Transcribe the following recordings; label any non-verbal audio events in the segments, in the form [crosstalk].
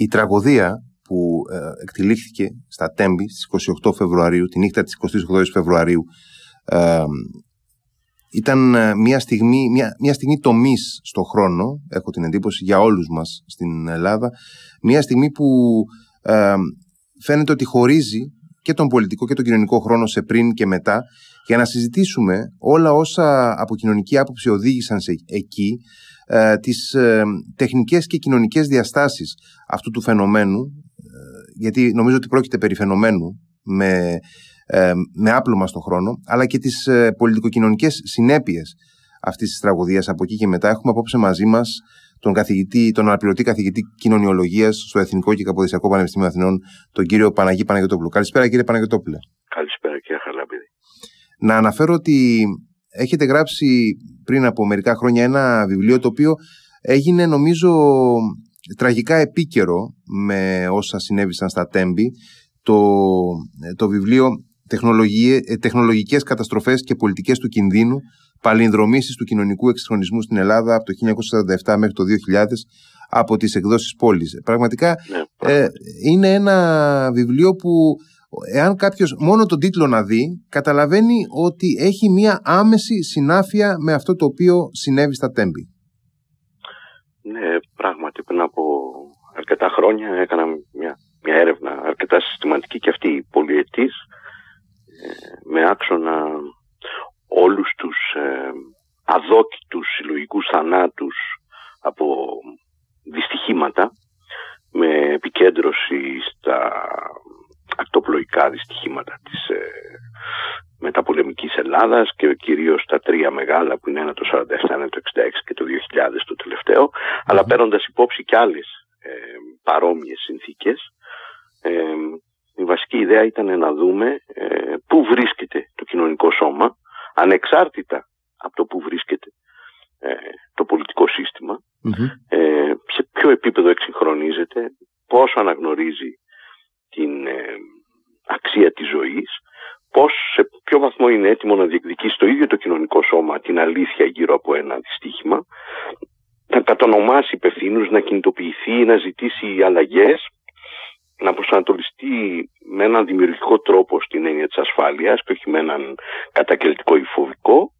Η τραγωδία που ε, εκτελήχθηκε στα Τέμπη στις 28 Φεβρουαρίου, τη νύχτα της 28 Φεβρουαρίου, ε, ήταν ε, μια στιγμή, μια, μια στιγμή τομής στο χρόνο, έχω την εντύπωση για όλους μας στην Ελλάδα, μια στιγμή που ε, φαίνεται ότι χωρίζει και τον πολιτικό και τον κοινωνικό χρόνο σε πριν και μετά για να συζητήσουμε όλα όσα από κοινωνική άποψη οδήγησαν σε εκεί ε, τις ε, τεχνικές και κοινωνικές διαστάσεις αυτού του φαινομένου γιατί νομίζω ότι πρόκειται περί φαινομένου με ε, με άπλωμα στον χρόνο, αλλά και τις ε, πολιτικοκοινωνικές συνέπειες αυτής της τραγωδίας από εκεί και μετά. Έχουμε απόψε μαζί μας τον, καθηγητή, τον αναπληρωτή καθηγητή κοινωνιολογίας στο Εθνικό και Καποδισιακό Πανεπιστήμιο Αθηνών, τον κύριο Παναγί Παναγιώτοπουλο. Καλησπέρα κύριε Παναγιώτοπουλε. Καλησπέρα κύριε Χαλαμπίδη. Να αναφέρω ότι έχετε γράψει πριν από μερικά χρόνια ένα βιβλίο το οποίο έγινε νομίζω τραγικά επίκαιρο με όσα συνέβησαν στα Τέμπη. Το, το βιβλίο ε, τεχνολογικές καταστροφές και πολιτικές του κινδύνου, παλινδρομήσεις του κοινωνικού εξυγχρονισμού στην Ελλάδα από το 1947 μέχρι το 2000 από τις εκδόσεις πόλης. Πραγματικά ναι, ε, είναι ένα βιβλίο που εάν κάποιος μόνο τον τίτλο να δει καταλαβαίνει ότι έχει μία άμεση συνάφεια με αυτό το οποίο συνέβη στα Τέμπη. Ναι, πράγματι πριν από αρκετά χρόνια έκανα μια, μια έρευνα αρκετά συστηματική και αυτή πολυετής με άξονα όλους τους ε, αδόκητους συλλογικούς θανάτους από δυστυχήματα με επικέντρωση στα ακτοπλοϊκά δυστυχήματα της ε, μεταπολεμικής Ελλάδας και κυρίως τα τρία μεγάλα που είναι ένα το 47, ένα το 66 και το 2000 το τελευταίο. Αλλά παίρνοντας υπόψη και άλλες ε, παρόμοιες συνθήκες ε, η βασική ιδέα ήταν να δούμε ε, πού βρίσκεται το κοινωνικό σώμα, ανεξάρτητα από το πού βρίσκεται ε, το πολιτικό ε, σε ποιο επίπεδο εξυγχρονίζεται, πόσο αναγνωρίζει την ε, αξία της ζωής, πώς, σε ποιο βαθμό είναι έτοιμο να διεκδικήσει το ίδιο το κοινωνικό σώμα την αλήθεια γύρω από ένα δυστύχημα, να κατονομάσει υπευθύνους, να κινητοποιηθεί, να ζητήσει αλλαγές να προσανατολιστεί με έναν δημιουργικό τρόπο στην έννοια της ασφάλειας και όχι με έναν κατακελτικό ή φοβικό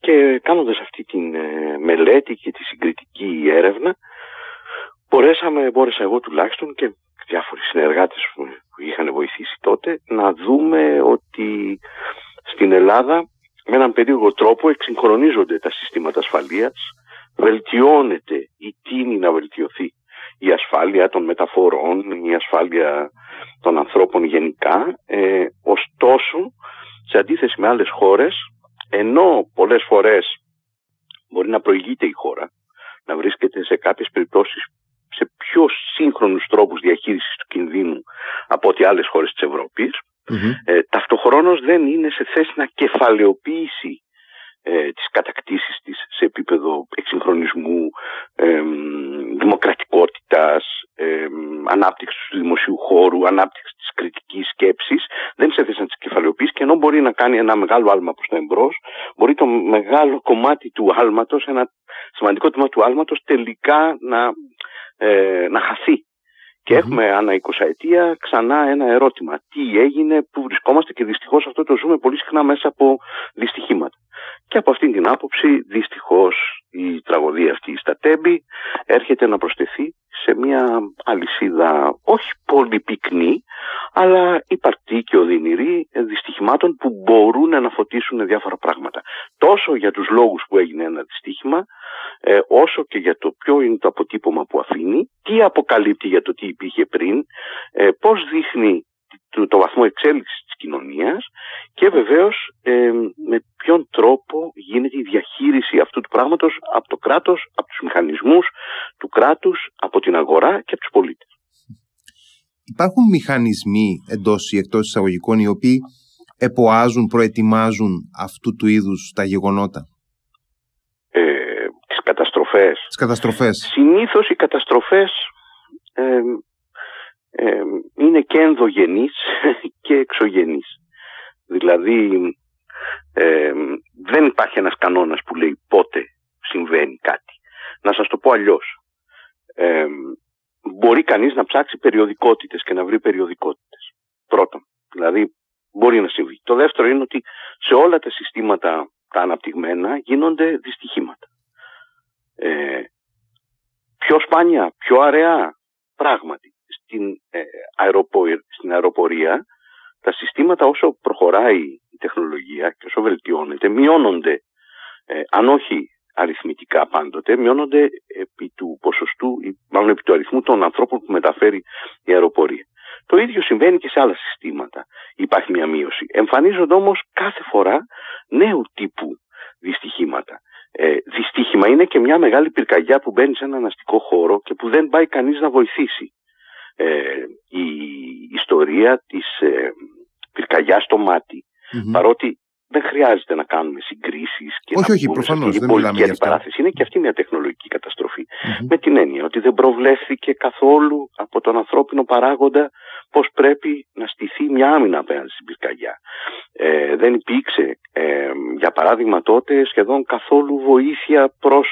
και κάνοντας αυτή τη ε, μελέτη και τη συγκριτική έρευνα μπορέσαμε, μπόρεσα εγώ τουλάχιστον και διάφοροι συνεργάτες που είχαν βοηθήσει τότε να δούμε ότι στην Ελλάδα με έναν περίεργο τρόπο εξυγχρονίζονται τα συστήματα ασφαλείας βελτιώνεται ή τίνει να βελτιωθεί η ασφάλεια των μεταφορών, η ασφάλεια των ανθρώπων γενικά. Ε, ωστόσο, σε αντίθεση με άλλες χώρες, ενώ πολλές φορές μπορεί να προηγείται η χώρα, να βρίσκεται σε κάποιες περιπτώσεις σε πιο σύγχρονους τρόπους διαχείρισης του κινδύνου από ό,τι άλλες χώρες της ευρωπης ε, ταυτοχρόνως δεν είναι σε θέση να κεφαλαιοποιήσει ε, τις κατακτήσεις της σε επίπεδο εξυγχρονισμού, ε, δημοκρατικότητας, ε, ανάπτυξης του δημοσίου χώρου, ανάπτυξης της κριτικής σκέψης, δεν σε θέση να τις κεφαλαιοποιήσει και ενώ μπορεί να κάνει ένα μεγάλο άλμα προς το εμπρός, μπορεί το μεγάλο κομμάτι του άλματος, ένα σημαντικό τμήμα του άλματος τελικά να, ε, να χαθεί και έχουμε ανά 20 ετία ξανά ένα ερώτημα. Τι έγινε, πού βρισκόμαστε και δυστυχώς αυτό το ζούμε πολύ συχνά μέσα από δυστυχήματα. Και από αυτήν την άποψη δυστυχώς η τραγωδία αυτή στα Τέμπη έρχεται να προσθεθεί σε μια αλυσίδα όχι πολύ πυκνή αλλά υπαρτή και οδυνηρή δυστυχημάτων που μπορούν να φωτίσουν διάφορα πράγματα. Τόσο για τους λόγους που έγινε ένα δυστύχημα ε, όσο και για το ποιο είναι το αποτύπωμα που αφήνει, τι αποκαλύπτει για το τι υπήρχε πριν, ε, πώς δείχνει το, το βαθμό εξέλιξης της κοινωνίας και βεβαίως ε, με ποιον τρόπο γίνεται η διαχείριση αυτού του πράγματος από το κράτος, από τους μηχανισμούς του κράτους, από την αγορά και από τους πολίτες. Υπάρχουν μηχανισμοί εντός ή εκτός εισαγωγικών οι οποίοι εποάζουν, προετοιμάζουν αυτού του είδους τα γεγονότα; Ε, τις καταστροφές. Τις καταστροφές. Συνήθως οι καταστροφές ε, είναι και ενδογενείς [laughs] και εξωγενείς. Δηλαδή δεν υπάρχει ένας κανόνας που λέει πότε συμβαίνει κάτι. Να σας το πω αλλιώς. μπορεί κανείς να ψάξει περιοδικότητες και να βρει περιοδικότητες. Πρώτον, δηλαδή μπορεί να συμβεί. Το δεύτερο είναι ότι σε όλα τα συστήματα τα αναπτυγμένα γίνονται δυστυχήματα. Ε, πιο σπάνια, πιο αραιά, πράγματι. Στην, ε, στην αεροπορία τα συστήματα όσο προχωράει η τεχνολογία και όσο βελτιώνεται μειώνονται, ε, αν όχι αριθμητικά πάντοτε, μειώνονται επί του ποσοστού, μάλλον επί του αριθμού των ανθρώπων που μεταφέρει η αεροπορία. Το ίδιο συμβαίνει και σε άλλα συστήματα. Υπάρχει μια μείωση. Εμφανίζονται όμως κάθε φορά νέου τύπου δυστυχήματα. Ε, δυστύχημα είναι και μια μεγάλη πυρκαγιά που μπαίνει σε έναν αστικό χώρο και που δεν πάει κανείς να βοηθήσει. Ε, η ιστορία της ε, πυρκαγιάς στο ματι παρότι δεν χρειάζεται να κάνουμε συγκρίσεις και όχι, να όχι, προφανώς. Δεν μιλάμε για αυτά. Είναι και αυτή μια τεχνολογική Με την έννοια ότι δεν προβλέφθηκε καθόλου από τον ανθρώπινο παράγοντα πώς πρέπει να στηθεί μια άμυνα απέναντι στην πυρκαγιά. Ε, δεν υπήρξε, ε, για παράδειγμα, τότε σχεδόν καθόλου βοήθεια προς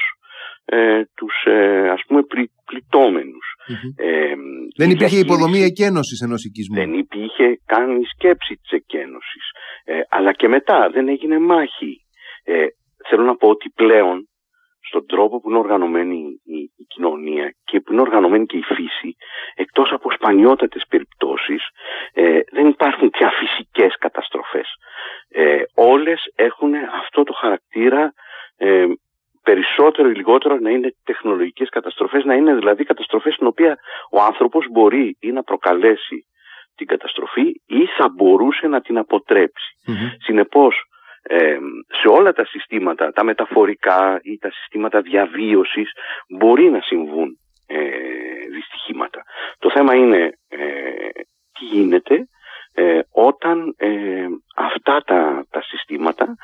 ε, τους ε, ας πούμε πληττομενους ε, δεν υπήρχε υποδομή εκένωσης ενός οικισμού; Δεν υπήρχε καν η σκέψη της εκένωσης. Ε, αλλά και μετά δεν έγινε μάχη. Ε, θέλω να πω ότι πλέον στον τρόπο που είναι οργανωμένη η, η, κοινωνία και που είναι οργανωμένη και η φύση, εκτός από σπανιότατες περιπτώσεις, ε, δεν υπάρχουν πια φυσικές καταστροφές. Ε, όλες έχουν αυτό το χαρακτήρα ε, περισσότερο ή λιγότερο να είναι τεχνολογικές καταστροφές, να είναι δηλαδή καταστροφές στην οποία ο άνθρωπος μπορεί ή να προκαλέσει την καταστροφή ή θα μπορούσε να την αποτρέψει. Συνεπώς, σε όλα τα συστήματα, τα μεταφορικά ή τα συστήματα διαβίωσης μπορεί να συμβούν ε, δυστυχήματα. Το θέμα είναι ε, τι γίνεται ε, όταν ε, αυτά τα, τα συστήματα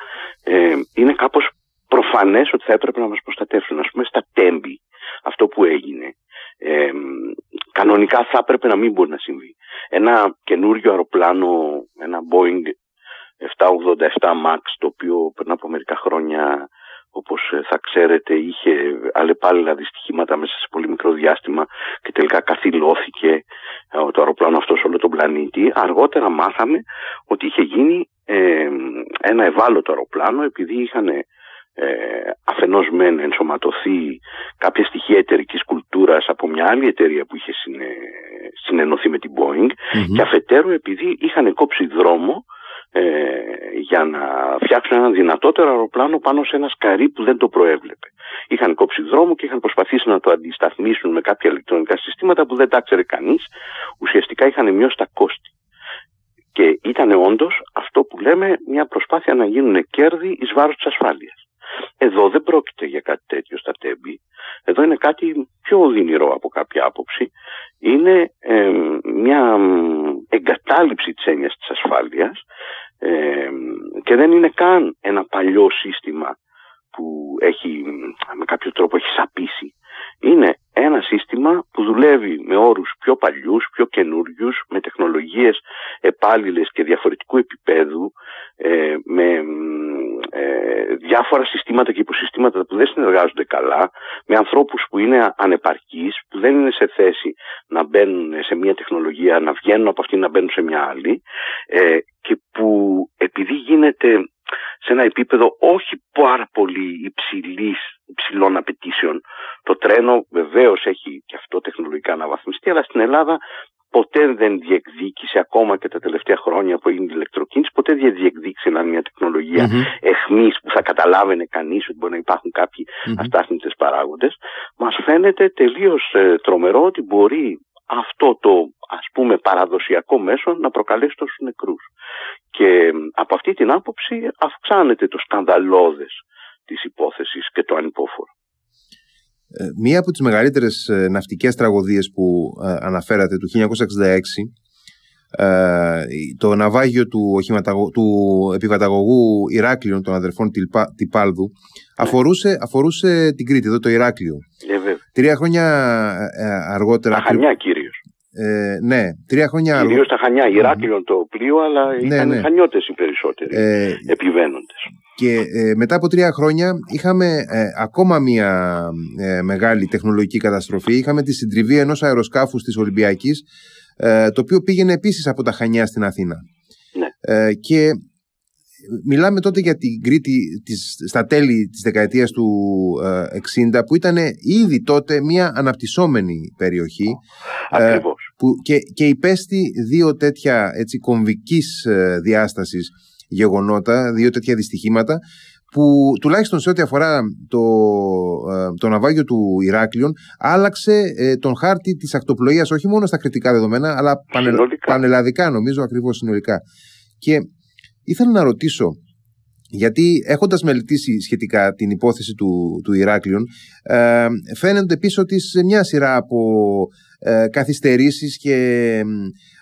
είναι κάπως προφανές ότι θα έπρεπε να μας προστατεύσουν. Ας πούμε στα τέμπη αυτό που έγινε ε, κανονικά θα έπρεπε να μην μπορεί να συμβεί. Ένα καινούριο αεροπλάνο, ένα Boeing 787 MAX το οποίο πριν από μερικά χρόνια όπως ε, θα ξέρετε είχε αλλεπάλληλα δυστυχήματα μέσα σε πολύ μικρό διάστημα και τελικά καθυλώθηκε ε, το αεροπλάνο αυτό σε όλο τον πλανήτη. Αργότερα μάθαμε ότι είχε γίνει ε, ένα ευάλωτο αεροπλάνο επειδή είχαν ε, αφενός μεν ενσωματωθεί κάποια στοιχεία εταιρικής κουλτούρας από μια άλλη εταιρεία που είχε συνε, συνενωθεί με την Boeing και αφετέρου επειδή είχαν κόψει δρόμο ε, για να φτιάξουν ένα δυνατότερο αεροπλάνο πάνω σε ένα σκαρί που δεν το προέβλεπε. Είχαν κόψει δρόμο και είχαν προσπαθήσει να το αντισταθμίσουν με κάποια ηλεκτρονικά συστήματα που δεν τα ξέρει κανείς. Ουσιαστικά είχαν μειώσει τα κόστη. Και ήταν όντως αυτό που λέμε μια προσπάθεια να γίνουν κέρδη εις βάρος της ασφάλειας. Εδώ δεν πρόκειται για κάτι τέτοιο στα τέμπη. Εδώ είναι κάτι πιο οδυνηρό από κάποια άποψη. Είναι μια εγκατάλειψη της έννοιας της ασφάλειας και δεν είναι καν ένα παλιό σύστημα που έχει με κάποιο τρόπο έχει σαπίσει. Είναι ένα σύστημα που δουλεύει με όρους πιο παλιούς, πιο καινούριους, με τεχνολογίες επάλληλες και διαφορετικού επίπεδου, ε, με ε, διάφορα συστήματα και υποσυστήματα που δεν συνεργάζονται καλά, με ανθρώπους που είναι ανεπαρκείς, που δεν είναι σε θέση να μπαίνουν σε μια τεχνολογία, να βγαίνουν από αυτή να μπαίνουν σε μια άλλη ε, και που επειδή γίνεται σε ένα επίπεδο όχι πάρα πολύ υψηλής, υψηλών απαιτήσεων. Το τρένο βεβαίως έχει και αυτό τεχνολογικά αναβαθμιστεί, αλλά στην Ελλάδα ποτέ δεν διεκδίκησε ακόμα και τα τελευταία χρόνια που έγινε η ηλεκτροκίνηση, ποτέ δεν διεκδίκησε να είναι μια τεχνολογία mm-hmm. εχμής που θα καταλάβαινε κανείς ότι μπορεί να υπάρχουν κάποιοι mm-hmm. αστάθμιτες παράγοντες. Μας φαίνεται τελείως ε, τρομερό ότι μπορεί αυτό το ας πούμε παραδοσιακό μέσο να προκαλέσει τόσους νεκρούς. Και από αυτή την άποψη αυξάνεται το σκανδαλώδες της υπόθεσης και το ανυπόφορο. Ε, μία από τις μεγαλύτερες ε, ναυτικές τραγωδίες που ε, αναφέρατε του 1966 το ναυάγιο του, του επιβαταγωγού Ηράκλειων των αδερφών Τιπάλδου ναι. αφορούσε, αφορούσε την Κρήτη, εδώ το Ηράκλειο. Τρία χρόνια αργότερα... Τα Χανιά κυρίως. Ε, ναι, τρία χρόνια αργότερα. Κυρίως τα Χανιά, Ηράκλειο το πλοίο, αλλά ναι, ήταν ναι. Χανιώτες οι περισσότεροι ε, επιβαίνοντες. Και ε, μετά από τρία χρόνια είχαμε ε, ακόμα μια ε, μεγάλη τεχνολογική καταστροφή. Είχαμε τη συντριβή ενός αεροσκάφου της Ολυμπιακής, το οποίο πήγαινε επίσης από τα Χανιά στην Αθήνα. Ναι. και μιλάμε τότε για την Κρήτη της, στα τέλη της δεκαετίας του 60 που ήταν ήδη τότε μια αναπτυσσόμενη περιοχή που και, και υπέστη δύο τέτοια έτσι, κομβικής διάστασης γεγονότα, δύο τέτοια δυστυχήματα που τουλάχιστον σε ό,τι αφορά το, ε, το ναυάγιο του Ηράκλειον άλλαξε ε, τον χάρτη της ακτοπλοείας όχι μόνο στα κριτικά δεδομένα αλλά πανελλαδικά νομίζω ακριβώς συνολικά. Και ήθελα να ρωτήσω γιατί έχοντας μελετήσει σχετικά την υπόθεση του, του Ηράκλειον ε, φαίνεται πίσω της μια σειρά από ε, καθυστερήσεις και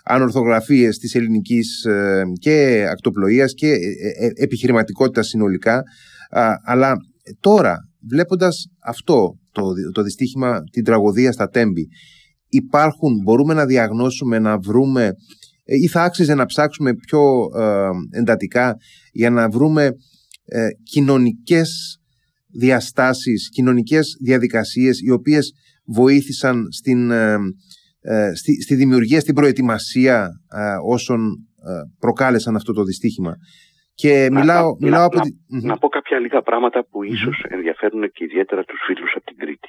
ανορθογραφίες της ελληνικής ε, και ακτοπλοείας και ε, ε, επιχειρηματικότητας συνολικά αλλά τώρα βλέποντας αυτό το, το δυστύχημα την τραγωδία στα Τέμπη υπάρχουν, μπορούμε να διαγνώσουμε, να βρούμε ή θα άξιζε να ψάξουμε πιο εντατικά για να βρούμε κοινωνικές διαστάσεις, κοινωνικές διαδικασίες οι οποίες βοήθησαν στην ε, στη, στη δημιουργία, στην προετοιμασία ε, όσων ε, προκάλεσαν αυτό το δυστύχημα. Και να, μιλάω, να, μιλάω να, να, πω κάποια λίγα πράγματα που ίσως ενδιαφέρουν και ιδιαίτερα τους φίλους από την Κρήτη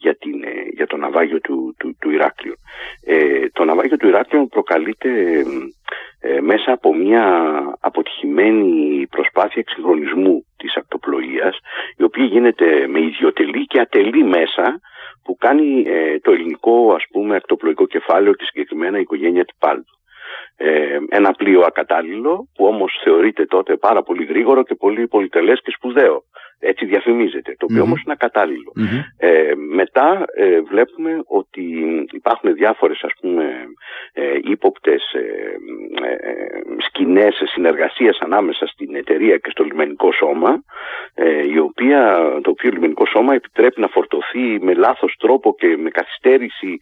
για, την, για το ναυάγιο του, του, του Ηράκλειου. Ε, το ναυάγιο του Ηράκλειου προκαλείται μέσα από μια αποτυχημένη προσπάθεια εξυγχρονισμού της ακτοπλοείας η οποία γίνεται με ιδιωτελή και ατελή μέσα που κάνει ε, το ελληνικό ας πούμε ακτοπλοϊκό κεφάλαιο τη συγκεκριμένα οικογένεια Τυπάλτου. Ε, ένα πλοίο ακατάλληλο που όμως θεωρείται τότε πάρα πολύ γρήγορο και πολύ πολυτελές και σπουδαίο. Έτσι διαφημίζεται, το οποιο όμως είναι Ε, μετά ε, βλέπουμε ότι υπάρχουν διάφορες ας πούμε ε, ύποπτες ε, ε, σκηνές συνεργασίας ανάμεσα στην εταιρεία και στο λιμενικό σώμα ε, η οποία, το οποίο λιμενικό σώμα επιτρέπει να φορτωθεί με λάθος τρόπο και με καθυστέρηση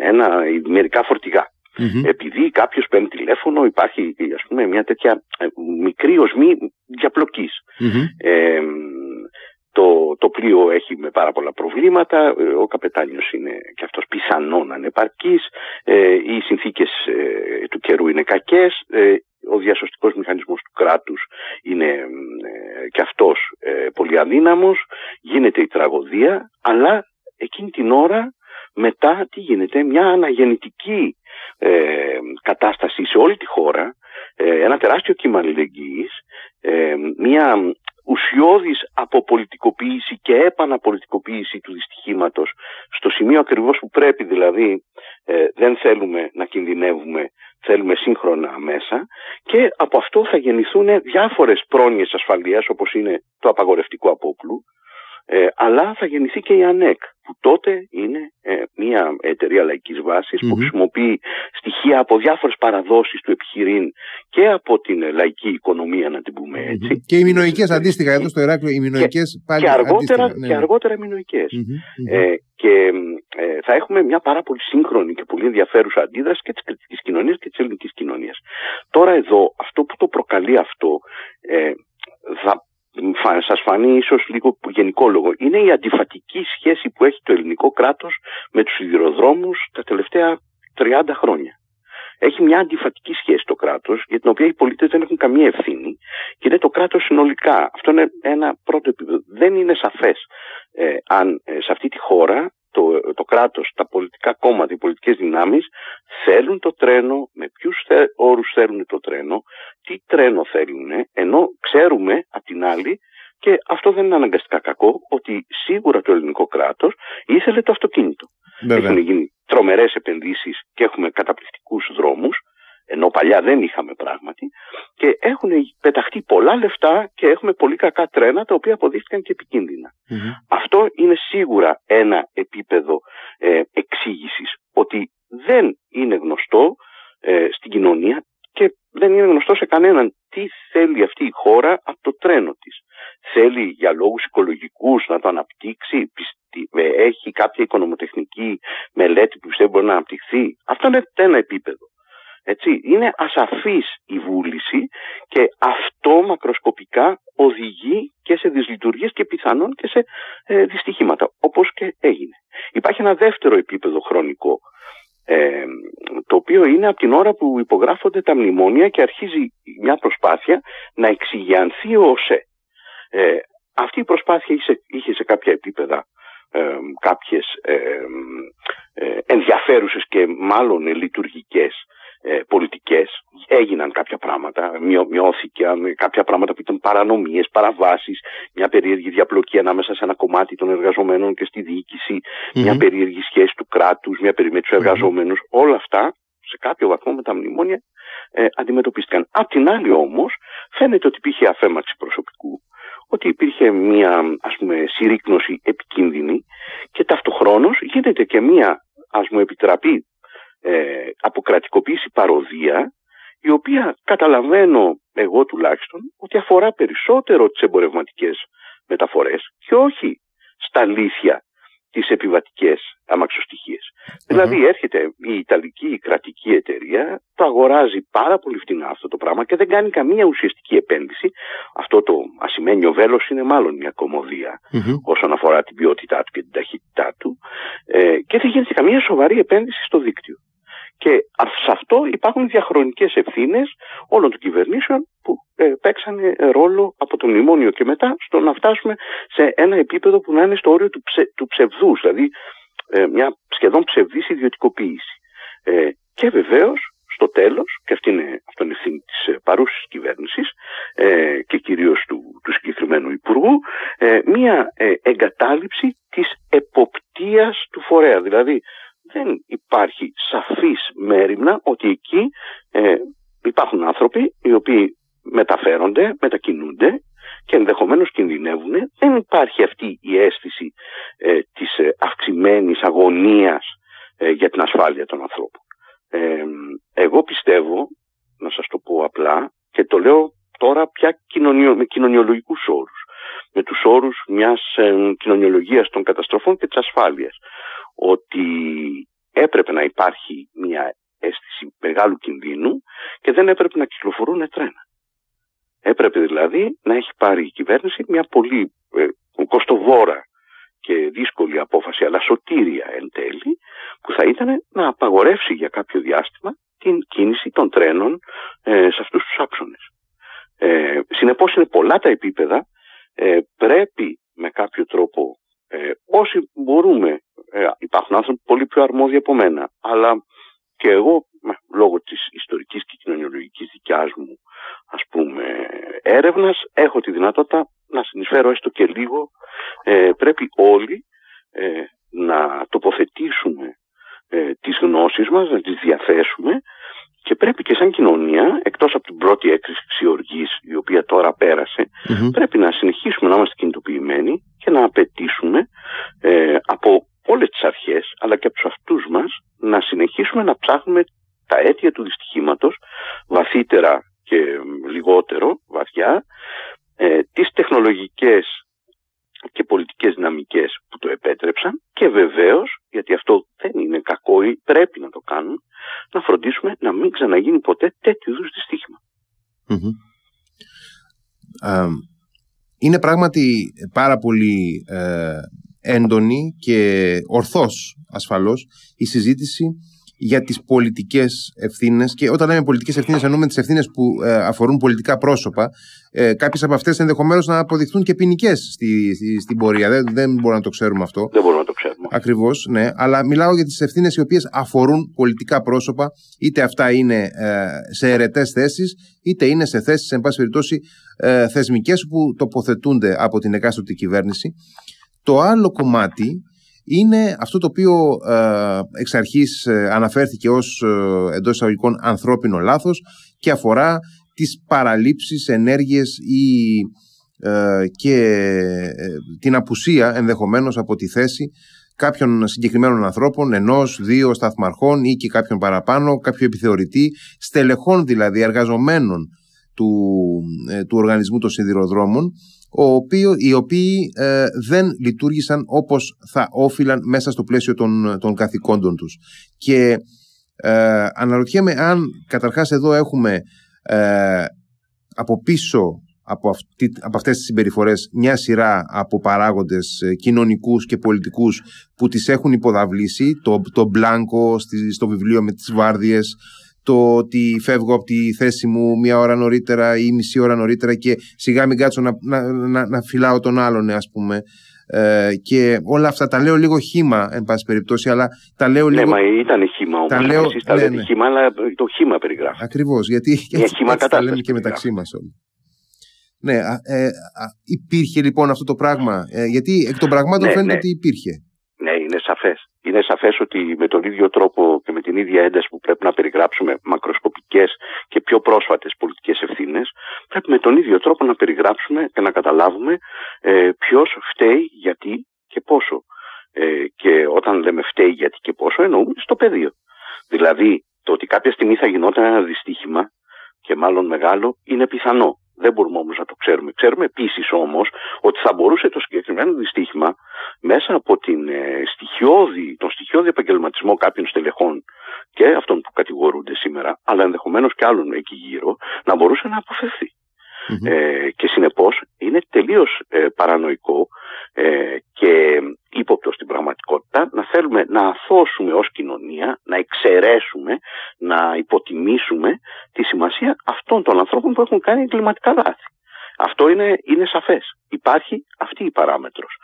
ένα, μερικά φορτηγά. Mm-hmm. Επειδή κάποιος παίρνει τηλέφωνο, υπάρχει ας πούμε, μια τέτοια ε, μικρή οσμή διαπλοκής. Mm-hmm. Ε, το, το πλοίο έχει με πάρα πολλά προβλήματα, ε, ο καπετάνιος είναι και αυτός πιθανόν ανεπαρκής, ε, οι συνθήκες ε, του καιρού είναι κακές, ε, ο διασωστικός μηχανισμός του κράτους είναι ε, και αυτός πολύ αδύναμος, γίνεται η τραγωδία, αλλά εκείνη την ώρα μετά τι γίνεται, μια αναγεννητική ε, κατάσταση σε όλη τη χώρα, ε, ένα τεράστιο κύμα αλληλεγγύης, ε, μια ουσιώδης αποπολιτικοποίηση και επαναπολιτικοποίηση του δυστυχήματος στο σημείο ακριβώς που πρέπει δηλαδή ε, δεν θέλουμε να κινδυνεύουμε θέλουμε σύγχρονα μέσα και από αυτό θα γεννηθούν διάφορες πρόνοιες ασφαλείας όπως είναι το απαγορευτικό απόπλου ε, αλλά θα γεννηθεί και η ΑΝΕΚ που τότε είναι ε, μια εταιρεία λαϊκής που χρησιμοποιεί στοιχεία από διάφορες παραδόσεις του επιχειρήν και από την λαϊκή οικονομία να την πούμε έτσι. Και οι μηνοϊκές αντίστοιχα εδώ στο Ηράκλειο, οι μηνοϊκές και, πάλι και αργότερα, ναι, και ναι. αργότερα μηνοϊκές. Ε, και ε, θα έχουμε μια πάρα πολύ σύγχρονη και πολύ ενδιαφέρουσα αντίδραση και της κριτικής κοινωνίας και της ελληνικής κοινωνίας. Τώρα εδώ αυτό που το προκαλεί αυτό ε, θα σας φανεί ίσως λίγο γενικόλογο. Είναι η αντιφατική σχέση που έχει το ελληνικό κράτος με τους σιδηροδρόμους τα τελευταία 30 χρόνια. Έχει μια αντιφατική σχέση το κράτος για την οποία οι πολίτες δεν έχουν καμία ευθύνη και είναι το κράτος συνολικά. Αυτό είναι ένα πρώτο επίπεδο. Δεν είναι σαφές ε, αν ε, σε αυτή τη χώρα το, το κράτος, τα πολιτικά κόμματα, οι πολιτικές δυνάμεις θέλουν το τρένο, με ποιους θε, όρους θέλουν το τρένο, τι τρένο θέλουν, ενώ ξέρουμε απ' την άλλη και αυτό δεν είναι αναγκαστικά κακό, ότι σίγουρα το ελληνικό κράτος ήθελε το αυτοκίνητο. Βέβαια. Έχουν γίνει τρομερές επενδύσεις και έχουμε καταπληκτικούς δρόμους, ενώ παλιά δεν είχαμε πράγματι, και έχουν πεταχτεί πολλά λεφτά και έχουμε πολύ κακά τρένα τα οποία αποδείχθηκαν και επικινδυνα Αυτό είναι σίγουρα ένα επίπεδο ε, εξήγησης ότι δεν είναι γνωστό ε, στην κοινωνία και δεν είναι γνωστό σε κανέναν τι θέλει αυτή η χώρα από το τρένο της. Θέλει για λόγους οικολογικούς να το αναπτύξει, ε, έχει κάποια οικονομοτεχνική μελέτη που πιστεύει μπορεί να αναπτυχθεί. Αυτό είναι ένα επίπεδο. Έτσι, είναι ασαφής η βούληση και αυτό μακροσκοπικά οδηγεί και σε δυσλειτουργίες και πιθανόν και σε ε, δυστυχήματα, όπως και έγινε. Υπάρχει ένα δεύτερο επίπεδο χρονικό, ε, το οποίο είναι από την ώρα που υπογράφονται τα μνημόνια και αρχίζει μια προσπάθεια να εξηγιανθεί ο ΟΣΕ. Ε, αυτή η προσπάθεια είχε, είχε σε κάποια επίπεδα ε, κάποιες ε, ε, ενδιαφέρουσες και μάλλον λειτουργικές ε, πολιτικές. Έγιναν κάποια πράγματα, μειώ, μειώθηκαν κάποια πράγματα που ήταν παρανομίες, παραβάσεις, μια περίεργη διαπλοκή ανάμεσα σε ένα κομμάτι των εργαζομένων και στη διοικηση μια περίεργη σχέση του κράτους, μια περίεργη με τους εργαζόμενους, όλα αυτά σε κάποιο βαθμό με τα μνημόνια ε, αντιμετωπίστηκαν. Απ' την άλλη όμως φαίνεται ότι υπήρχε αφέμαξη προσωπικού, ότι υπήρχε μια ας πούμε συρρήκνωση επικίνδυνη και ταυτοχρόνως γίνεται και μια ας μου επιτραπεί ε, αποκρατικοποίηση παροδία η οποία καταλαβαίνω εγώ τουλάχιστον ότι αφορά περισσότερο τις εμπορευματικές μεταφορές και όχι στα αλήθεια τις επιβατικές Δηλαδή έρχεται η Ιταλική η κρατική εταιρεία, το αγοράζει πάρα πολύ φτηνά αυτό το πράγμα και δεν κάνει καμία ουσιαστική επένδυση. Αυτό το ασημένιο βέλος είναι μάλλον μια κομμωδία όσον αφορά την ποιότητά του και την ταχύτητά του ε, και δεν γίνεται καμία σοβαρή επένδυση στο δίκτυο. Και σε αυτό υπάρχουν διαχρονικές ευθύνες όλων των κυβερνήσεων που ε, παίξαν ρόλο από το μνημόνιο και μετά στο να φτάσουμε σε ένα επίπεδο που να είναι στο όριο του, ψε, του ψευδούς, δηλαδή ε, μια σχεδόν ψευδής ιδιωτικοποίηση. Ε, και βεβαίως στο τέλος, και αυτή είναι, αυτό είναι ευθύνη της ε, παρούσης κυβέρνησης ε, και κυρίως του, του συγκεκριμένου Υπουργού, ε, μια ε, εγκατάλειψη της εποπτείας του φορέα. Δηλαδή δεν υπάρχει σαφής μέρημνα ότι εκεί υπάρχουν άνθρωποι οι οποίοι μεταφέρονται, μετακινούνται και ενδεχομένως κινδυνεύουν. Δεν υπάρχει αυτή η αίσθηση ε, της ε, αυξημένης αγωνίας ε, για την ασφάλεια των ανθρώπων. Ε, εγώ πιστεύω, να σας το πω απλά, και το λέω τώρα πια κοινωνιο, με κοινωνιολογικούς όρους, με τους όρους μιας ε, κοινωνιολογίας των καταστροφών και της ασφάλειας, ότι έπρεπε να υπάρχει μια αίσθηση μεγάλου κινδύνου και δεν έπρεπε να κυκλοφορούν τρένα. Έπρεπε δηλαδή να έχει πάρει η κυβέρνηση μια πολύ ε, κοστοβόρα και δύσκολη απόφαση, αλλά σωτήρια εν τέλει, που θα ήταν να απαγορεύσει για κάποιο διάστημα την κίνηση των τρένων ε, σε αυτούς τους άξονες. Ε, συνεπώς είναι πολλά τα επίπεδα, ε, πρέπει με κάποιο τρόπο ε, όσοι μπορούμε, ε, υπάρχουν άνθρωποι πολύ πιο αρμόδιοι από μένα, αλλά και εγώ λόγω της ιστορικής και κοινωνιολογικής δικιάς μου ας πούμε έρευνας έχω τη δυνατότητα να συνεισφέρω έστω και λίγο. Ε, πρέπει όλοι ε, να τοποθετήσουμε ε, τις γνώσεις μας, να τις διαθέσουμε και πρέπει και σαν κοινωνία, εκτός από την πρώτη έκρηξη οργής η οποία τώρα πρέπει να συνεχίσουμε να είμαστε κινητοποιημένοι και να απαιτήσουμε ε, από όλες τις αρχές αλλά και από τους αυτούς μας να συνεχίσουμε να ψάχνουμε τα αίτια του δυστυχήματος βαθύτερα και λιγότερο βαθιά ε, τις τεχνολογικές και πολιτικές δυναμικές που το επέτρεψαν και βεβαίως, γιατί αυτό δεν είναι κακό ή πρέπει να το κάνουν, να φροντίσουμε να μην ξαναγίνει ποτέ τέτοιου είδους δυστύχημα. Είναι πράγματι πάρα πολύ ε, έντονη και ορθώς ασφαλώς η συζήτηση για τις πολιτικές ευθύνες και όταν λέμε πολιτικές ευθύνες εννοούμε τις ευθύνες που ε, αφορούν πολιτικά πρόσωπα ε, κάποιες από αυτές ενδεχομένως να αποδειχθούν και ποινικές στη, στη, στην πορεία. Δεν, δεν μπορούμε να το ξέρουμε αυτό. Δεν μπορούμε να το ξέρουμε. Ακριβώς ναι. Αλλά μιλάω για τις ευθύνες οι οποίες αφορούν πολιτικά πρόσωπα είτε αυτά είναι ε, σε αιρετές θέσεις είτε είναι σε θέσεις εν πάση περιπτώσει ε, θεσμικές που τοποθετούνται από την εκάστοτε κυβέρνηση. Το άλλο κομμάτι είναι αυτό το οποίο ε, εξ αρχής ε, αναφέρθηκε ως ε, εντός εισαγωγικών ανθρώπινο λάθος και αφορά τις παραλήψεις, ενέργειες ή ε, και ε, την απουσία ενδεχομένως από τη θέση κάποιων συγκεκριμένων ανθρώπων, ενός, δύο σταθμαρχών ή και κάποιον παραπάνω, κάποιο επιθεωρητή, στελεχών δηλαδή εργαζομένων του, του οργανισμού των σιδηροδρόμων ο οποίο, οι οποίοι ε, δεν λειτουργήσαν όπως θα όφυλαν μέσα στο πλαίσιο των, των καθηκόντων τους. Και Ε, αναρωτιέμαι αν καταρχάς εδώ έχουμε ε, από πίσω από, αυτή, από αυτές τις συμπεριφορές μια σειρά από παράγοντες ε, κοινωνικούς και πολιτικούς που τις έχουν υποδαβλήσει το, το μπλάνκο στο βιβλίο με τις βάρδιες το ότι φεύγω από τη θέση μου μία ώρα νωρίτερα ή μισή ώρα νωρίτερα και σιγά μην κάτσω να, να, να, να φυλάω τον άλλον ας πούμε ε, και όλα αυτά τα λέω λίγο χήμα, εν πάση περιπτώσει, αλλά τα λέω ναι, λίγο. Ναι, μα ήταν χήμα όμως. Τα λέω... Εσείς τα ναι, λέτε ναι. χήμα, αλλά το χήμα περιγράφει. Ακριβώς, γιατί Μια έτσι, έτσι τα λέμε και μεταξύ μας όλοι. Ναι, ε, υπήρχε λοιπόν αυτό το πράγμα. Ε, γιατί εκ των πραγμάτων ναι, φαίνεται ναι. ότι υπήρχε. Ναι, είναι σαφές. Είναι σαφές ότι με τον ίδιο τρόπο και με την ίδια ένταση που πρέπει να περιγράψουμε μακροσκοπικές και πιο πρόσφατες πολιτικές ευθύνες, πρέπει με τον ίδιο τρόπο να περιγράψουμε και να καταλάβουμε ε, ποιος φταίει, γιατί και πόσο. Ε, και όταν λέμε φταίει, γιατί και πόσο, εννοούμε στο πεδίο. Δηλαδή, το ότι κάποια στιγμή θα γινόταν ένα δυστύχημα και μάλλον μεγάλο είναι πιθανό. Δεν μπορούμε όμως να το ξέρουμε. Ξέρουμε επίσης όμως ότι θα μπορούσε το συγκεκριμένο δυστύχημα μέσα από την, ε, στοιχειώδη, τον στοιχειώδη επαγγελματισμό κάποιων στελεχών και αυτών που κατηγορούνται σήμερα, αλλά ενδεχομένως και άλλων εκεί γύρω, να μπορούσε να αποφευθεί. Ε, και συνεπώς είναι τελείως ε, παρανοϊκό ε, και ύποπτο στην πραγματικότητα να θέλουμε να αθώσουμε ως κοινωνία, να εξαιρέσουμε, να υποτιμήσουμε τη σημασία αυτών των ανθρώπων που έχουν κάνει εγκληματικά λάθη. Αυτό είναι, είναι σαφές. Υπάρχει αυτή η παράμετρος.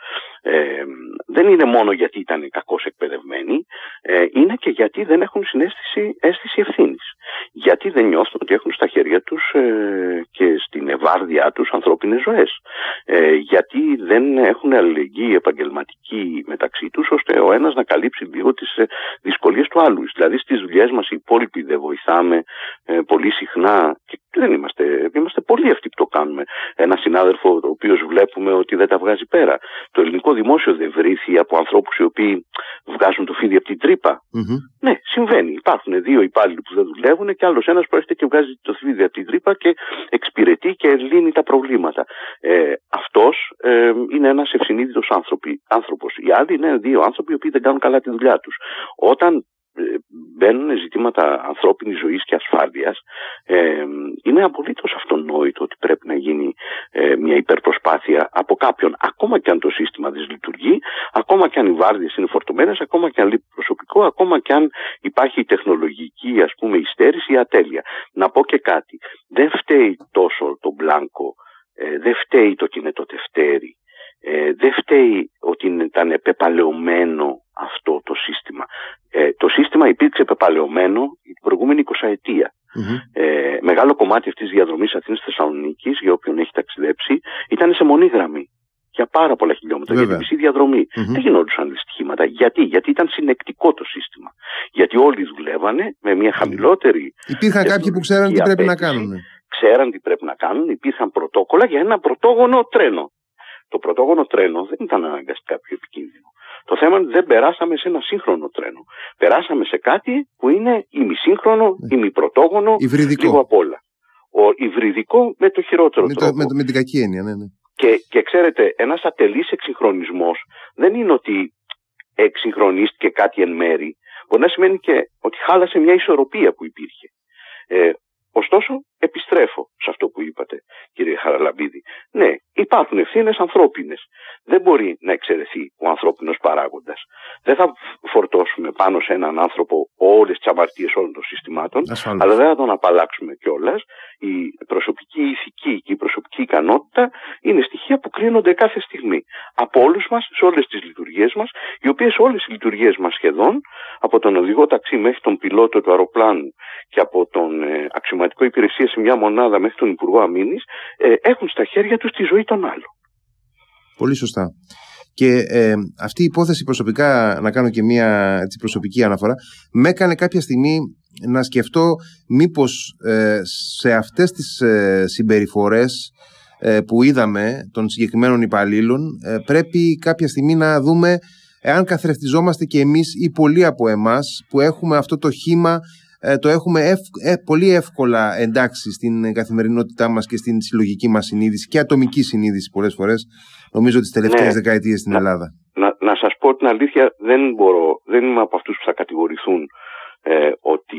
Ε, δεν είναι μόνο γιατί ήταν κακώς εκπαιδευμένοι, ε, είναι και γιατί δεν έχουν συνέστηση αίσθηση ευθύνης. Γιατί δεν νιώθουν ότι έχουν στα χέρια τους ε, και στην ευάρδιά τους ανθρώπινες ζωές. Ε, γιατί δεν έχουν αλληλεγγύη επαγγελματική μεταξύ τους, ώστε ο ένας να καλύψει λίγο τις ε, δυσκολίες του άλλου. Δηλαδή στις δουλειές μας οι υπόλοιποι δεν βοηθάμε ε, πολύ συχνά και δεν είμαστε, είμαστε πολύ αυτοί που το κάνουμε. Ένα συνάδελφο ο οποίος βλέπουμε ότι δεν τα βγάζει πέρα. Το ελληνικό δημόσιο δεν βρήθη από ανθρώπους οι οποίοι βγάζουν το φίδι από την τρυπα Ναι, συμβαίνει. Υπάρχουν δύο υπάλληλοι που δεν δουλεύουν και άλλος ένας που έρχεται και βγάζει το φίδι από την τρύπα και εξυπηρετεί και λύνει τα προβλήματα. Ε, Αυτός ε, είναι ένας ευσυνείδητος άνθρωπος. Οι άλλοι είναι δύο άνθρωποι οι οποίοι δεν κάνουν καλά τη δουλειά τους. Όταν ε, μπαίνουν ζητήματα ανθρώπινης ζωής και ασφάλειας ε, είναι απολύτως αυτονόητο ότι πρέπει να γίνει ε, μια υπερπροσπάθεια από κάποιον ακόμα και αν το σύστημα δεν λειτουργεί ακόμα και αν οι βάρδιες είναι φορτωμένες ακόμα και αν λείπει προσωπικό ακόμα και αν υπάρχει τεχνολογική ας πούμε υστέρηση ή ατέλεια να πω και κάτι δεν φταίει τόσο το μπλάνκο ε, δεν φταίει το κινητοτευτέρι ε, δεν φταίει ότι ήταν επεπαλαιωμένο αυτό το σύστημα. Ε, το σύστημα υπήρξε επεπαλαιωμένο την προηγούμενη 20 ετία. Ε, μεγάλο κομμάτι αυτής της διαδρομής Αθήνας Θεσσαλονίκης, για όποιον έχει ταξιδέψει, ήταν σε μονή γραμμή. Για πάρα πολλά χιλιόμετρα, για την μισή διαδρομή. Δεν γινόντουσαν δυστυχήματα. Γιατί; Γιατί ήταν συνεκτικό το σύστημα. Γιατί όλοι δουλεύανε με μια χαμηλότερη. Υπήρχαν κάποιοι που ξέραν τι πρέπει να κάνουν. Ξέραν τι πρέπει να κάνουν, υπήρχαν πρωτόκολλα για ένα πρωτόγονο τρένο. Το πρωτόγονο τρένο δεν ήταν αναγκαστικά πιο επικίνδυνο. Το θέμα είναι ότι δεν περάσαμε σε ένα σύγχρονο τρένο. Περάσαμε σε κάτι που είναι ημισύγχρονο, ναι. ημιπρωτόγονο, υβριδικό. λίγο απ' όλα. Ο υβριδικό με το χειρότερο με τρόπο. με, με την κακή έννοια, ναι, ναι. Και, και ξέρετε, ένας ατελής εξυγχρονισμός δεν είναι ότι εξυγχρονίστηκε κάτι εν μέρη. Μπορεί να σημαίνει και ότι χάλασε μια ισορροπία που υπήρχε. Ε, ωστόσο, επιστρέφω σε αυτό που είπατε, κύριε Χαραλαμπίδη. Ναι, υπάρχουν ευθύνες ανθρώπινες. Δεν μπορεί να εξαιρεθεί ο ανθρώπινος παράγοντας. Δεν θα φορτώσουμε πάνω σε έναν άνθρωπο όλες τις αμαρτίες όλων των συστημάτων, αλλά δεν θα τον απαλλάξουμε κιόλας. Η προσωπική ηθική και η προσωπική ικανότητα είναι στοιχεία που κρίνονται κάθε στιγμή από όλους μας, σε όλες τις λειτουργίες μας, οι οποίες όλες οι λειτουργίες μας σχεδόν, από τον οδηγό ταξί μέχρι τον πιλότο του αεροπλάνου και από τον ε, αξιωματικό υπηρεσία σε μια μονάδα μέχρι τον Υπουργό Αμήνης, ε, έχουν στα χέρια τους τη ζωή των άλλων. Πολύ σωστά. Και ε, αυτή η υπόθεση προσωπικά, να κάνω και μια έτσι, προσωπική αναφορά, με έκανε κάποια στιγμή να σκεφτώ μήπως ε, σε αυτές τις ε, συμπεριφορές ε, που είδαμε των συγκεκριμένων υπαλλήλων πρέπει κάποια στιγμή να δούμε εάν καθρεφτιζόμαστε και εμείς ή πολλοί από εμάς που έχουμε αυτό το χήμα ε, το έχουμε ε, πολύ εύκολα εντάξει στην καθημερινότητά μας και στην συλλογική μας συνείδηση και ατομική συνείδηση πολλές φορές νομίζω τις τελευταίες ναι. δεκαετίες στην Ελλάδα. Να, να σας πω την αλήθεια δεν μπορώ, δεν είμαι από αυτούς που θα κατηγορηθούν ε, ότι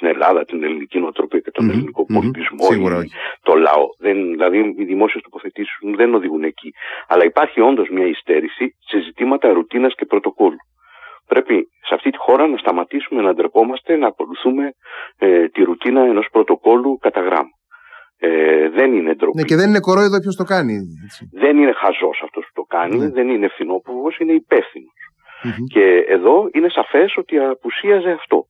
Ελλάδα, την ελληνική νοοτροπία και τον ελληνικό πολιτισμό, Σίγουρα το λαό. Δεν, δηλαδή οι δημόσιες τοποθετήσεις δεν οδηγούν εκεί. Αλλά υπάρχει όντως μια υστέρηση σε ζητήματα ρουτίνας και πρωτοκόλλου. Πρέπει σε αυτή τη χώρα να σταματήσουμε να ντρεπόμαστε να ακολουθούμε ε, τη ρουτίνα ενός πρωτοκόλλου κατά γράμμα. Ε, δεν είναι ντροπή. Ναι, και δεν είναι κορόιδο ποιος το κάνει. Έτσι. Δεν είναι χαζός αυτός που το κάνει, ναι. δεν είναι ευθυνόπουργο, είναι υπεύθυνος. Και εδώ είναι σαφές ότι απουσίαζε αυτό.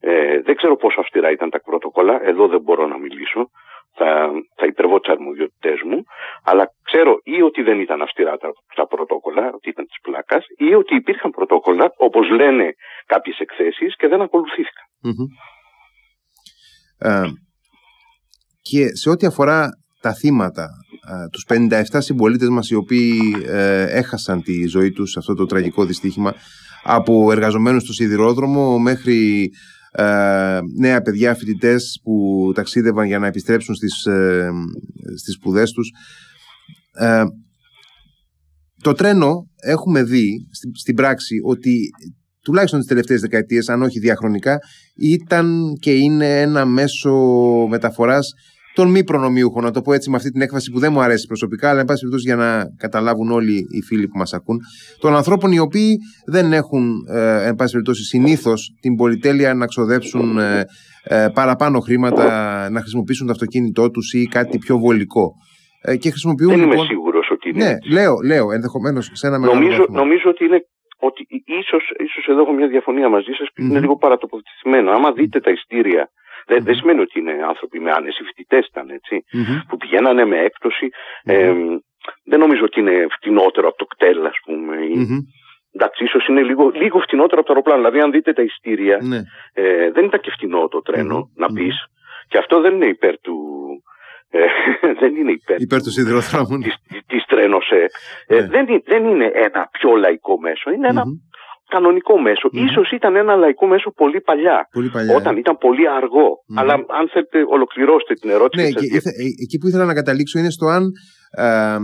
Ε, δεν ξέρω πόσο αυστηρά ήταν τα πρωτοκόλλα, εδώ δεν μπορώ να μιλήσω, θα, θα υπερβώ τι αρμοδιότητέ μου, αλλά ξέρω ή ότι δεν ήταν αυστηρά τα, τα πρωτόκολλα, ότι ήταν της πλάκας, ή ότι υπήρχαν πρωτόκολλα, όπως λένε κάποιες εκθέσεις, και δεν ακολουθηθηκαν Ε, και σε ό,τι αφορά τα θύματα, ε, τους 57 συμπολίτες μας οι οποίοι ε, έχασαν τη ζωή τους σε αυτό το τραγικό δυστύχημα από εργαζομένους στο σιδηρόδρομο μέχρι ε, νέα παιδιά φοιτητές που ταξίδευαν για να επιστρέψουν στις, ε, στις σπουδές τους. Ε, το τρένο έχουμε δει στην, στην πράξη ότι τουλάχιστον τις τελευταίες δεκαετίες αν όχι διαχρονικά ήταν και είναι ένα μέσο μεταφοράς των μη προνομιούχων, να το πω έτσι με αυτή την έκφραση που δεν μου αρέσει προσωπικά, αλλά εν πάση περιπτώσει για να καταλάβουν όλοι οι φίλοι που μας ακούν, των ανθρώπων οι οποίοι δεν έχουν, ε, εν πάση περιπτώσει, συνήθως την πολυτέλεια να ξοδέψουν ε, ε, παραπάνω χρήματα, να χρησιμοποιήσουν το αυτοκίνητό τους ή κάτι πιο βολικό. Ε, και χρησιμοποιούν, δεν λοιπόν... είμαι σίγουρος ότι είναι. Ναι, λέω, λέω ενδεχομένως σε ένα μεγάλο νομίζω, νομίζω ότι είναι ότι ίσως, ίσως εδώ έχω μια διαφωνία μαζί σας και mm-hmm. είναι λίγο παρατοποθετημένο. Άμα δείτε τα ειστήρια δεν, δεν σημαίνει ότι είναι άνθρωποι με άνεση, φοιτητές ήταν έτσι, που πηγαίνανε με έκπτωση. Ε, δεν νομίζω ότι είναι φτηνότερο από το κτέλ, ας πούμε. Εντάξει, ίσως είναι λίγο, λίγο φτηνότερο από το αεροπλάνο. Δηλαδή, αν δείτε τα ειστήρια, ναι. ε, δεν ήταν και φτηνό το τρένο, να πεις. Και αυτό δεν είναι υπέρ του. Ε, [laughs] δεν είναι υπέρ, υπέρ του σιδηροδρόμου. Της τρένωσε. Ε, ναι. δεν, δεν είναι ένα πιο λαϊκό μέσο. Είναι ένα κανονικό μέσο. Mm. Ίσως ήταν ένα λαϊκό μέσο πολύ παλιά, πολύ παλιά όταν ήταν πολύ αργό. Αλλά αν θέλετε ολοκληρώστε την ερώτηση. Ναι, και ήθε, ε, εκεί που ήθελα να καταλήξω είναι στο αν ε,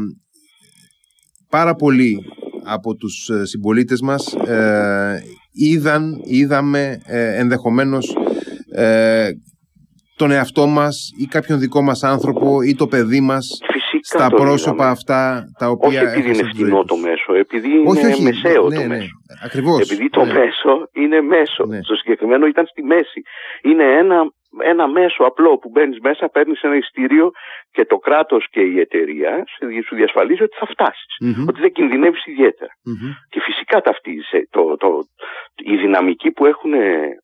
πάρα πολλοί από τους ε, συμπολίτες μας ε, είδαν, είδαμε ε, ενδεχομένως ε, τον εαυτό μας ή κάποιον δικό μας άνθρωπο ή το παιδί μας στα πρόσωπα αυτά τα οποία. Όχι επειδή είναι φτηνό το μέσο, επειδή είναι όχι, όχι, μεσαίο ναι, το ναι, μέσο. Ακριβώς, επειδή το ναι. μέσο είναι μέσο. Ναι. Στο συγκεκριμένο ήταν στη μέση. Είναι ένα, ένα μέσο απλό που μπαίνεις μέσα, παίρνεις ένα ειστήριο και το κράτος και η εταιρεία σου διασφαλίζει ότι θα φτάσεις. Mm-hmm. Ότι δεν κινδυνεύεις ιδιαίτερα. Mm-hmm. Και φυσικά ταυτίζεσαι. Το, το, η δυναμική που έχουν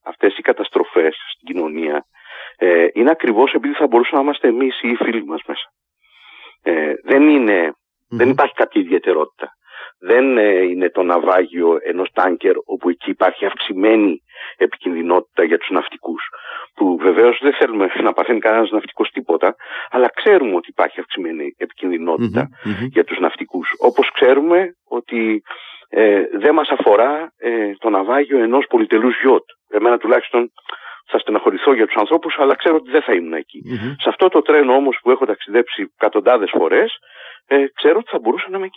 αυτές οι καταστροφές στην κοινωνία ε, είναι ακριβώς επειδή θα μπορούσαμε να είμαστε εμείς ή οι φίλοι μας μέσα. Ε, δεν, ειναι δεν υπάρχει κάποια ιδιαιτερότητα. Δεν ε, είναι το ναυάγιο ενός τάνκερ όπου εκεί υπάρχει αυξημένη επικινδυνότητα για τους ναυτικούς. Που βεβαίως δεν θέλουμε [laughs] να παθαίνει κανένας ναυτικός τίποτα, αλλά ξέρουμε ότι υπάρχει αυξημένη για τους ναυτικούς. Όπως ξέρουμε ότι ε, δεν μας αφορά ε, το ναυάγιο ενός πολυτελούς γιότ. Εμένα τουλάχιστον θα στεναχωρηθώ για τους ανθρώπους, αλλά ξέρω ότι δεν θα ήμουν Σε αυτό το τρένο όμως που έχω ταξιδέψει εκατοντάδες φορές, ε, ξέρω ότι θα μπορούσα να είμαι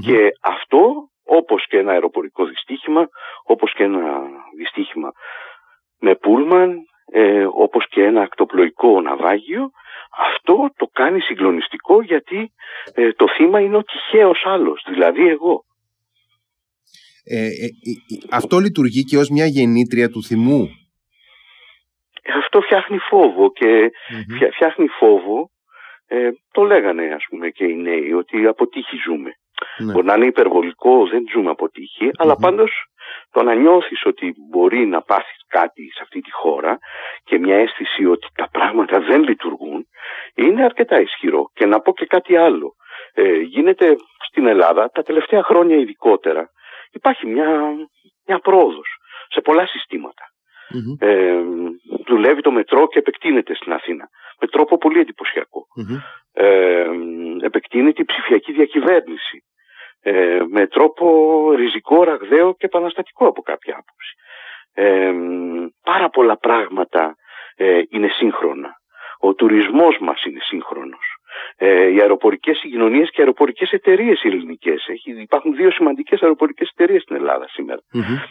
Και αυτό, όπως και ένα αεροπορικό δυστύχημα, όπως και ένα δυστύχημα με πούλμαν, ε, όπως και ένα ακτοπλοϊκό ναυάγιο, αυτό το κάνει συγκλονιστικό γιατί ε, το θύμα είναι ο τυχαίος άλλος, δηλαδή εγώ. Ε, ε, ε, αυτό λειτουργεί και ως μια γεννήτρια του θυμού; Αυτό φτιάχνει φόβο και φτιάχνει φόβο ε, το λέγανε ας πούμε και οι νέοι ότι από τύχη ζούμε. Ναι. Μπορεί να είναι υπερβολικό, δεν ζούμε από τύχη, αλλά πάντως το να νιώθεις ότι μπορεί να πάθεις κάτι σε αυτή τη χώρα και μια αίσθηση ότι τα πράγματα δεν λειτουργούν είναι αρκετά ισχυρό. Και να πω και κάτι άλλο. Ε, γίνεται στην Ελλάδα τα τελευταία χρόνια ειδικότερα υπάρχει μια, μια πρόοδος σε πολλά συστήματα. Ε, δουλεύει το μετρό και επεκτείνεται στην Αθήνα με τρόπο πολύ Ε, επεκτείνεται η ψηφιακή διακυβέρνηση ε, με τρόπο ριζικό, ραγδαίο και επαναστατικό από κάποια άποψη. Ε, πάρα πολλά πράγματα ε, είναι σύγχρονα. Ο τουρισμός μας είναι σύγχρονος. Ε, οι αεροπορικές συγκοινωνίες και οι αεροπορικές εταιρείες ελληνικές. Έχει, υπάρχουν δύο σημαντικές αεροπορικές εταιρείες στην Ελλάδα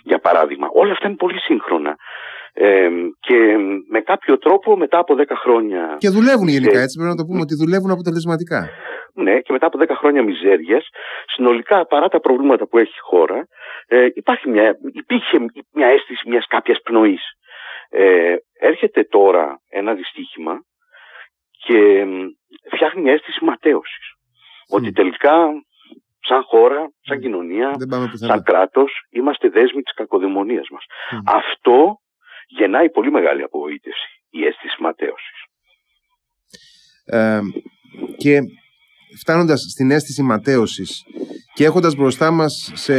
για παράδειγμα. Όλα αυτά είναι πολύ σύγχρονα. Ε, και με κάποιο τρόπο μετά από 10 χρόνια. Και δουλεύουν γενικά έτσι, πρέπει να το πούμε ότι δουλεύουν αποτελεσματικά. Ναι, και μετά από 10 χρόνια μιζέριας, συνολικά παρά τα προβλήματα που έχει η χώρα, ε, υπάρχει μια, υπήρχε μια αίσθηση μιας κάποιας πνοής. Ε, έρχεται τώρα ένα δυστύχημα και φτιάχνει μια αίσθηση ματέωσης. Ότι τελικά σαν χώρα, σαν κοινωνία, σαν κράτος, είμαστε δέσμοι της κακοδαιμονίας μας. Αυτό γεννάει πολύ μεγάλη απογοήτευση, η αίσθηση ματέωσης. Ε, και φτάνοντας στην αίσθηση ματέωσης και έχοντας μπροστά μας σε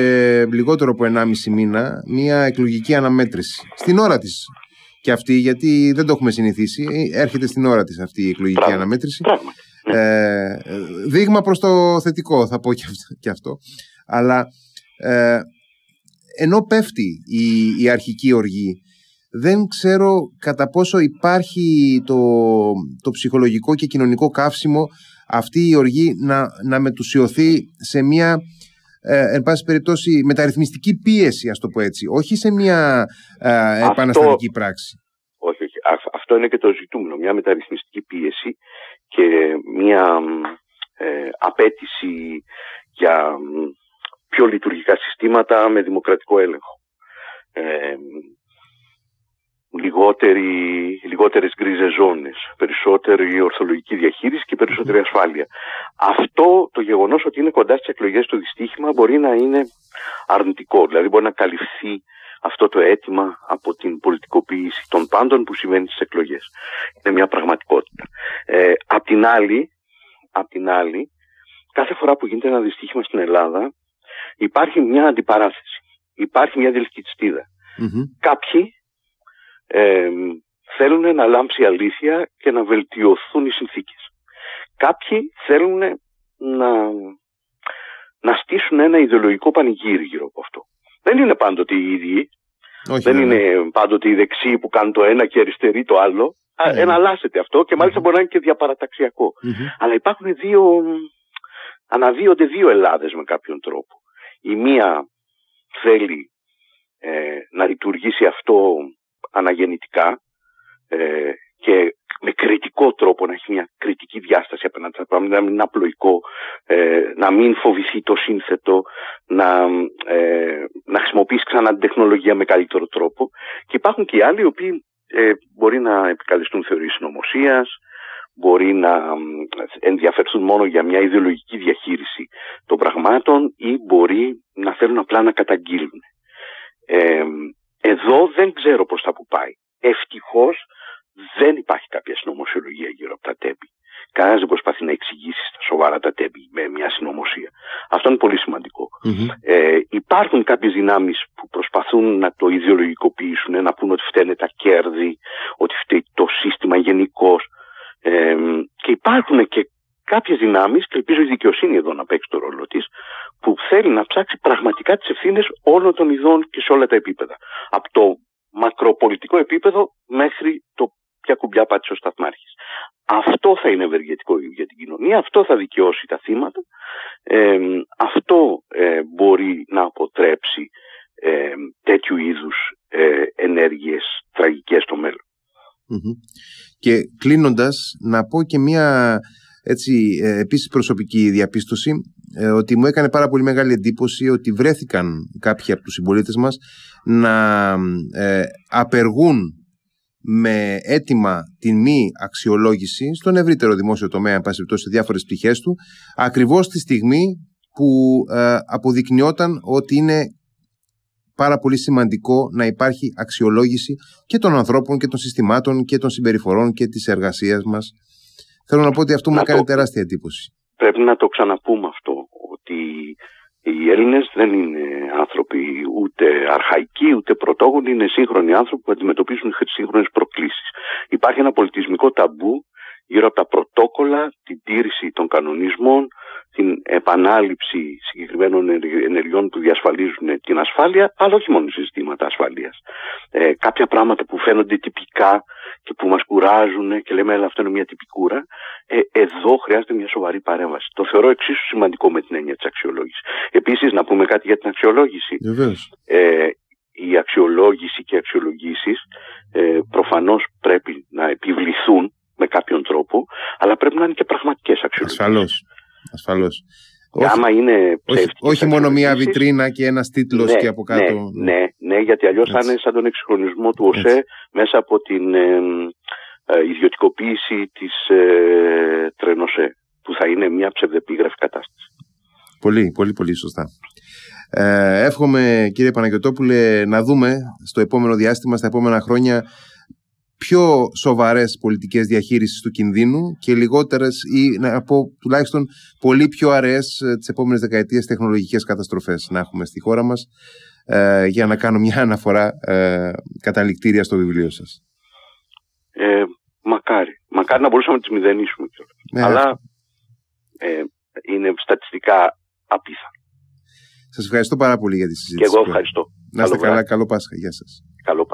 λιγότερο από 1,5 μήνα μία εκλογική αναμέτρηση στην ώρα της και αυτή γιατί δεν το έχουμε συνηθίσει. Έρχεται στην ώρα της αυτή η εκλογική αναμέτρηση. Ε, δείγμα προς το θετικό θα πω και αυτό. Αλλά ε, ενώ πέφτει η, η αρχική οργή δεν ξέρω κατά πόσο υπάρχει το, το ψυχολογικό και κοινωνικό καύσιμο αυτή η οργή να, να μετουσιωθεί σε μια ε, εν πάση περιπτώσει μεταρρυθμιστική πίεση ας το πω έτσι όχι σε μια ε, επαναστατική πράξη όχι, όχι. αυτό είναι και το ζητούμενο μια μεταρρυθμιστική πίεση και μια ε, απέτηση για πιο λειτουργικά συστήματα με δημοκρατικό έλεγχο. Ε, λιγότερη, λιγότερες γκρίζες ζώνες, περισσότερη ορθολογική διαχείριση και περισσότερη ασφάλεια. Αυτό το γεγονός ότι είναι κοντά στις εκλογές το δυστύχημα μπορεί να είναι αρνητικό, δηλαδή μπορεί να καλυφθεί αυτό το αίτημα από την πολιτικοποίηση των πάντων που συμβαίνει στις εκλογές. Είναι μια πραγματικότητα. Ε, απ' την άλλη, απ την άλλη, κάθε φορά που γίνεται ένα δυστύχημα στην Ελλάδα υπάρχει μια αντιπαράθεση. Υπάρχει μια διελκυστίδα. Κάποιοι ε, θέλουν να λάμψει η αλήθεια και να βελτιωθούν οι συνθήκες. Κάποιοι θέλουν να, να στήσουν ένα ιδεολογικό πανηγύρι γύρω από αυτό. Δεν είναι πάντοτε οι ίδιοι. δεν είναι πάντοτε οι δεξιοί που κάνουν το ένα και οι αριστεροί το άλλο. Ναι. Εναλλάσσεται αυτό και μαλιστα μπορεί να είναι και διαπαραταξιακό. Αλλά υπάρχουν δύο, αναδύονται δύο Ελλάδες με κάποιον τρόπο. Η μία θέλει ε, να λειτουργήσει αυτό αναγεννητικά ε, και με κριτικό τρόπο να έχει μια κριτική διάσταση απέναντι στα πράγματα, να μην είναι απλοϊκό, ε, να μην φοβηθεί το σύνθετο, να, ε, να χρησιμοποιήσει ξανά την τεχνολογία με καλύτερο τρόπο. Και υπάρχουν και οι άλλοι οι οποίοι ε, μπορεί να επικαλεστούν θεωρίες συνωμοσίας, μπορεί να ενδιαφερθούν μόνο για μια ιδεολογική διαχείριση των πραγμάτων ή μπορεί να θέλουν απλά να καταγγείλουν. Ε, εδώ δεν ξέρω προς τα που πάει. Ευτυχώς δεν υπάρχει κάποια συνωμοσιολογία γύρω από τα τέμπη. Κανένας δεν προσπαθεί να εξηγήσει στα σοβαρά τα τέμπη με μια συνωμοσία. Αυτό είναι πολύ Ε, υπάρχουν κάποιες δυνάμεις που προσπαθούν να το ιδεολογικοποιήσουν, να πούν ότι φταίνε τα κέρδη, ότι φταίει το σύστημα γενικώς. Ε, και υπάρχουν και κάποιες δυνάμεις, και ελπίζω η δικαιοσύνη εδώ να παίξει το ρόλο της, που θέλει να ψάξει πραγματικά τις ευθύνες όλων των ειδών και σε όλα τα επίπεδα. Από το μακροπολιτικό επίπεδο μέχρι το ποια κουμπιά πάτησε ο Σταθμάρχης. Αυτό θα είναι ευεργετικό για την κοινωνία, αυτό θα δικαιώσει τα θύματα, ε, αυτό ε, μπορεί να αποτρέψει ε, τέτοιου είδους ε, ενέργειες τραγικές στο μελλον Και κλείνοντας να πω και μία έτσι, ε, επίσης προσωπική διαπίστωση ε, ότι μου έκανε πάρα πολύ μεγάλη εντύπωση ότι βρέθηκαν κάποιοι από τους συμπολίτες μας να ε, απεργούν με έτοιμα την μη αξιολόγηση στον ευρύτερο δημόσιο τομέα, εν σε διάφορες πτυχές του, ακριβώς τη στιγμή που ε, αποδεικνυόταν ότι είναι πάρα πολύ σημαντικό να υπάρχει αξιολόγηση και των ανθρώπων και των συστημάτων και των συμπεριφορών και της εργασίας μας Θέλω να πω ότι αυτό μου έκανε τεράστια εντύπωση. Πρέπει να το ξαναπούμε αυτό, ότι οι Έλληνες δεν είναι άνθρωποι ούτε αρχαϊκοί ούτε πρωτόγονοι, είναι σύγχρονοι άνθρωποι που αντιμετωπίζουν σύγχρονες προκλήσεις. Υπάρχει ένα πολιτισμικό ταμπού γύρω από τα πρωτόκολλα, την τήρηση των κανονισμών, την επανάληψη συγκεκριμένων ενεργειών που διασφαλίζουν την ασφάλεια, αλλά όχι μόνο συστήματα ασφαλείας. Ε, κάποια πράγματα που φαίνονται τυπικά και που μας κουράζουν και λέμε αλλά αυτό είναι μια τυπικούρα, ε, εδώ χρειάζεται μια σοβαρή παρέμβαση. Το θεωρώ εξίσου σημαντικό με την έννοια της αξιολόγησης. Επίσης να πούμε κάτι για την αξιολόγηση. Ε, η αξιολόγηση και οι αξιολογήσεις προφανώς πρέπει να επιβληθούν με κάποιον τρόπο, αλλά πρέπει να είναι και πραγματικές αξιολογίες. Ασφαλώς. Ασφαλώς. Όχι, άμα είναι όχι, όχι μόνο μία βιτρίνα και ένας τίτλος ναι, και από κάτω. Ναι, ναι, ναι γιατί αλλιώς θα είναι σαν τον εξυγχρονισμό του ΟΣΕ μέσα από την ε, ε, ιδιωτικοποίηση της ε, Τρενοσέ, που θα είναι μια ψευδεπίγραφη κατάσταση. Πολύ, πολύ, πολύ σωστά. Ε, εύχομαι κύριε Παναγιωτόπουλε να δούμε στο επόμενο διάστημα, στα επόμενα χρόνια πιο σοβαρές πολιτικές διαχείρισης του κινδύνου και λιγότερες ή να πω τουλάχιστον πολύ πιο αραιές ε, τις επόμενες δεκαετίες τεχνολογικές καταστροφές να έχουμε στη χώρα μας ε, για να κάνω μια αναφορά ε, καταληκτήρια στο βιβλίο σας. Ε, μακάρι. Μακάρι να μπορούσαμε να τις μηδενίσουμε Ναι, Αλλά ε, είναι στατιστικά απίθανο. Σας ευχαριστώ πάρα πολύ για τη συζήτηση. Και εγώ ευχαριστώ. Να είστε καλά. Καλό Πάσχα. Γεια σας. Καλό Πάσχα.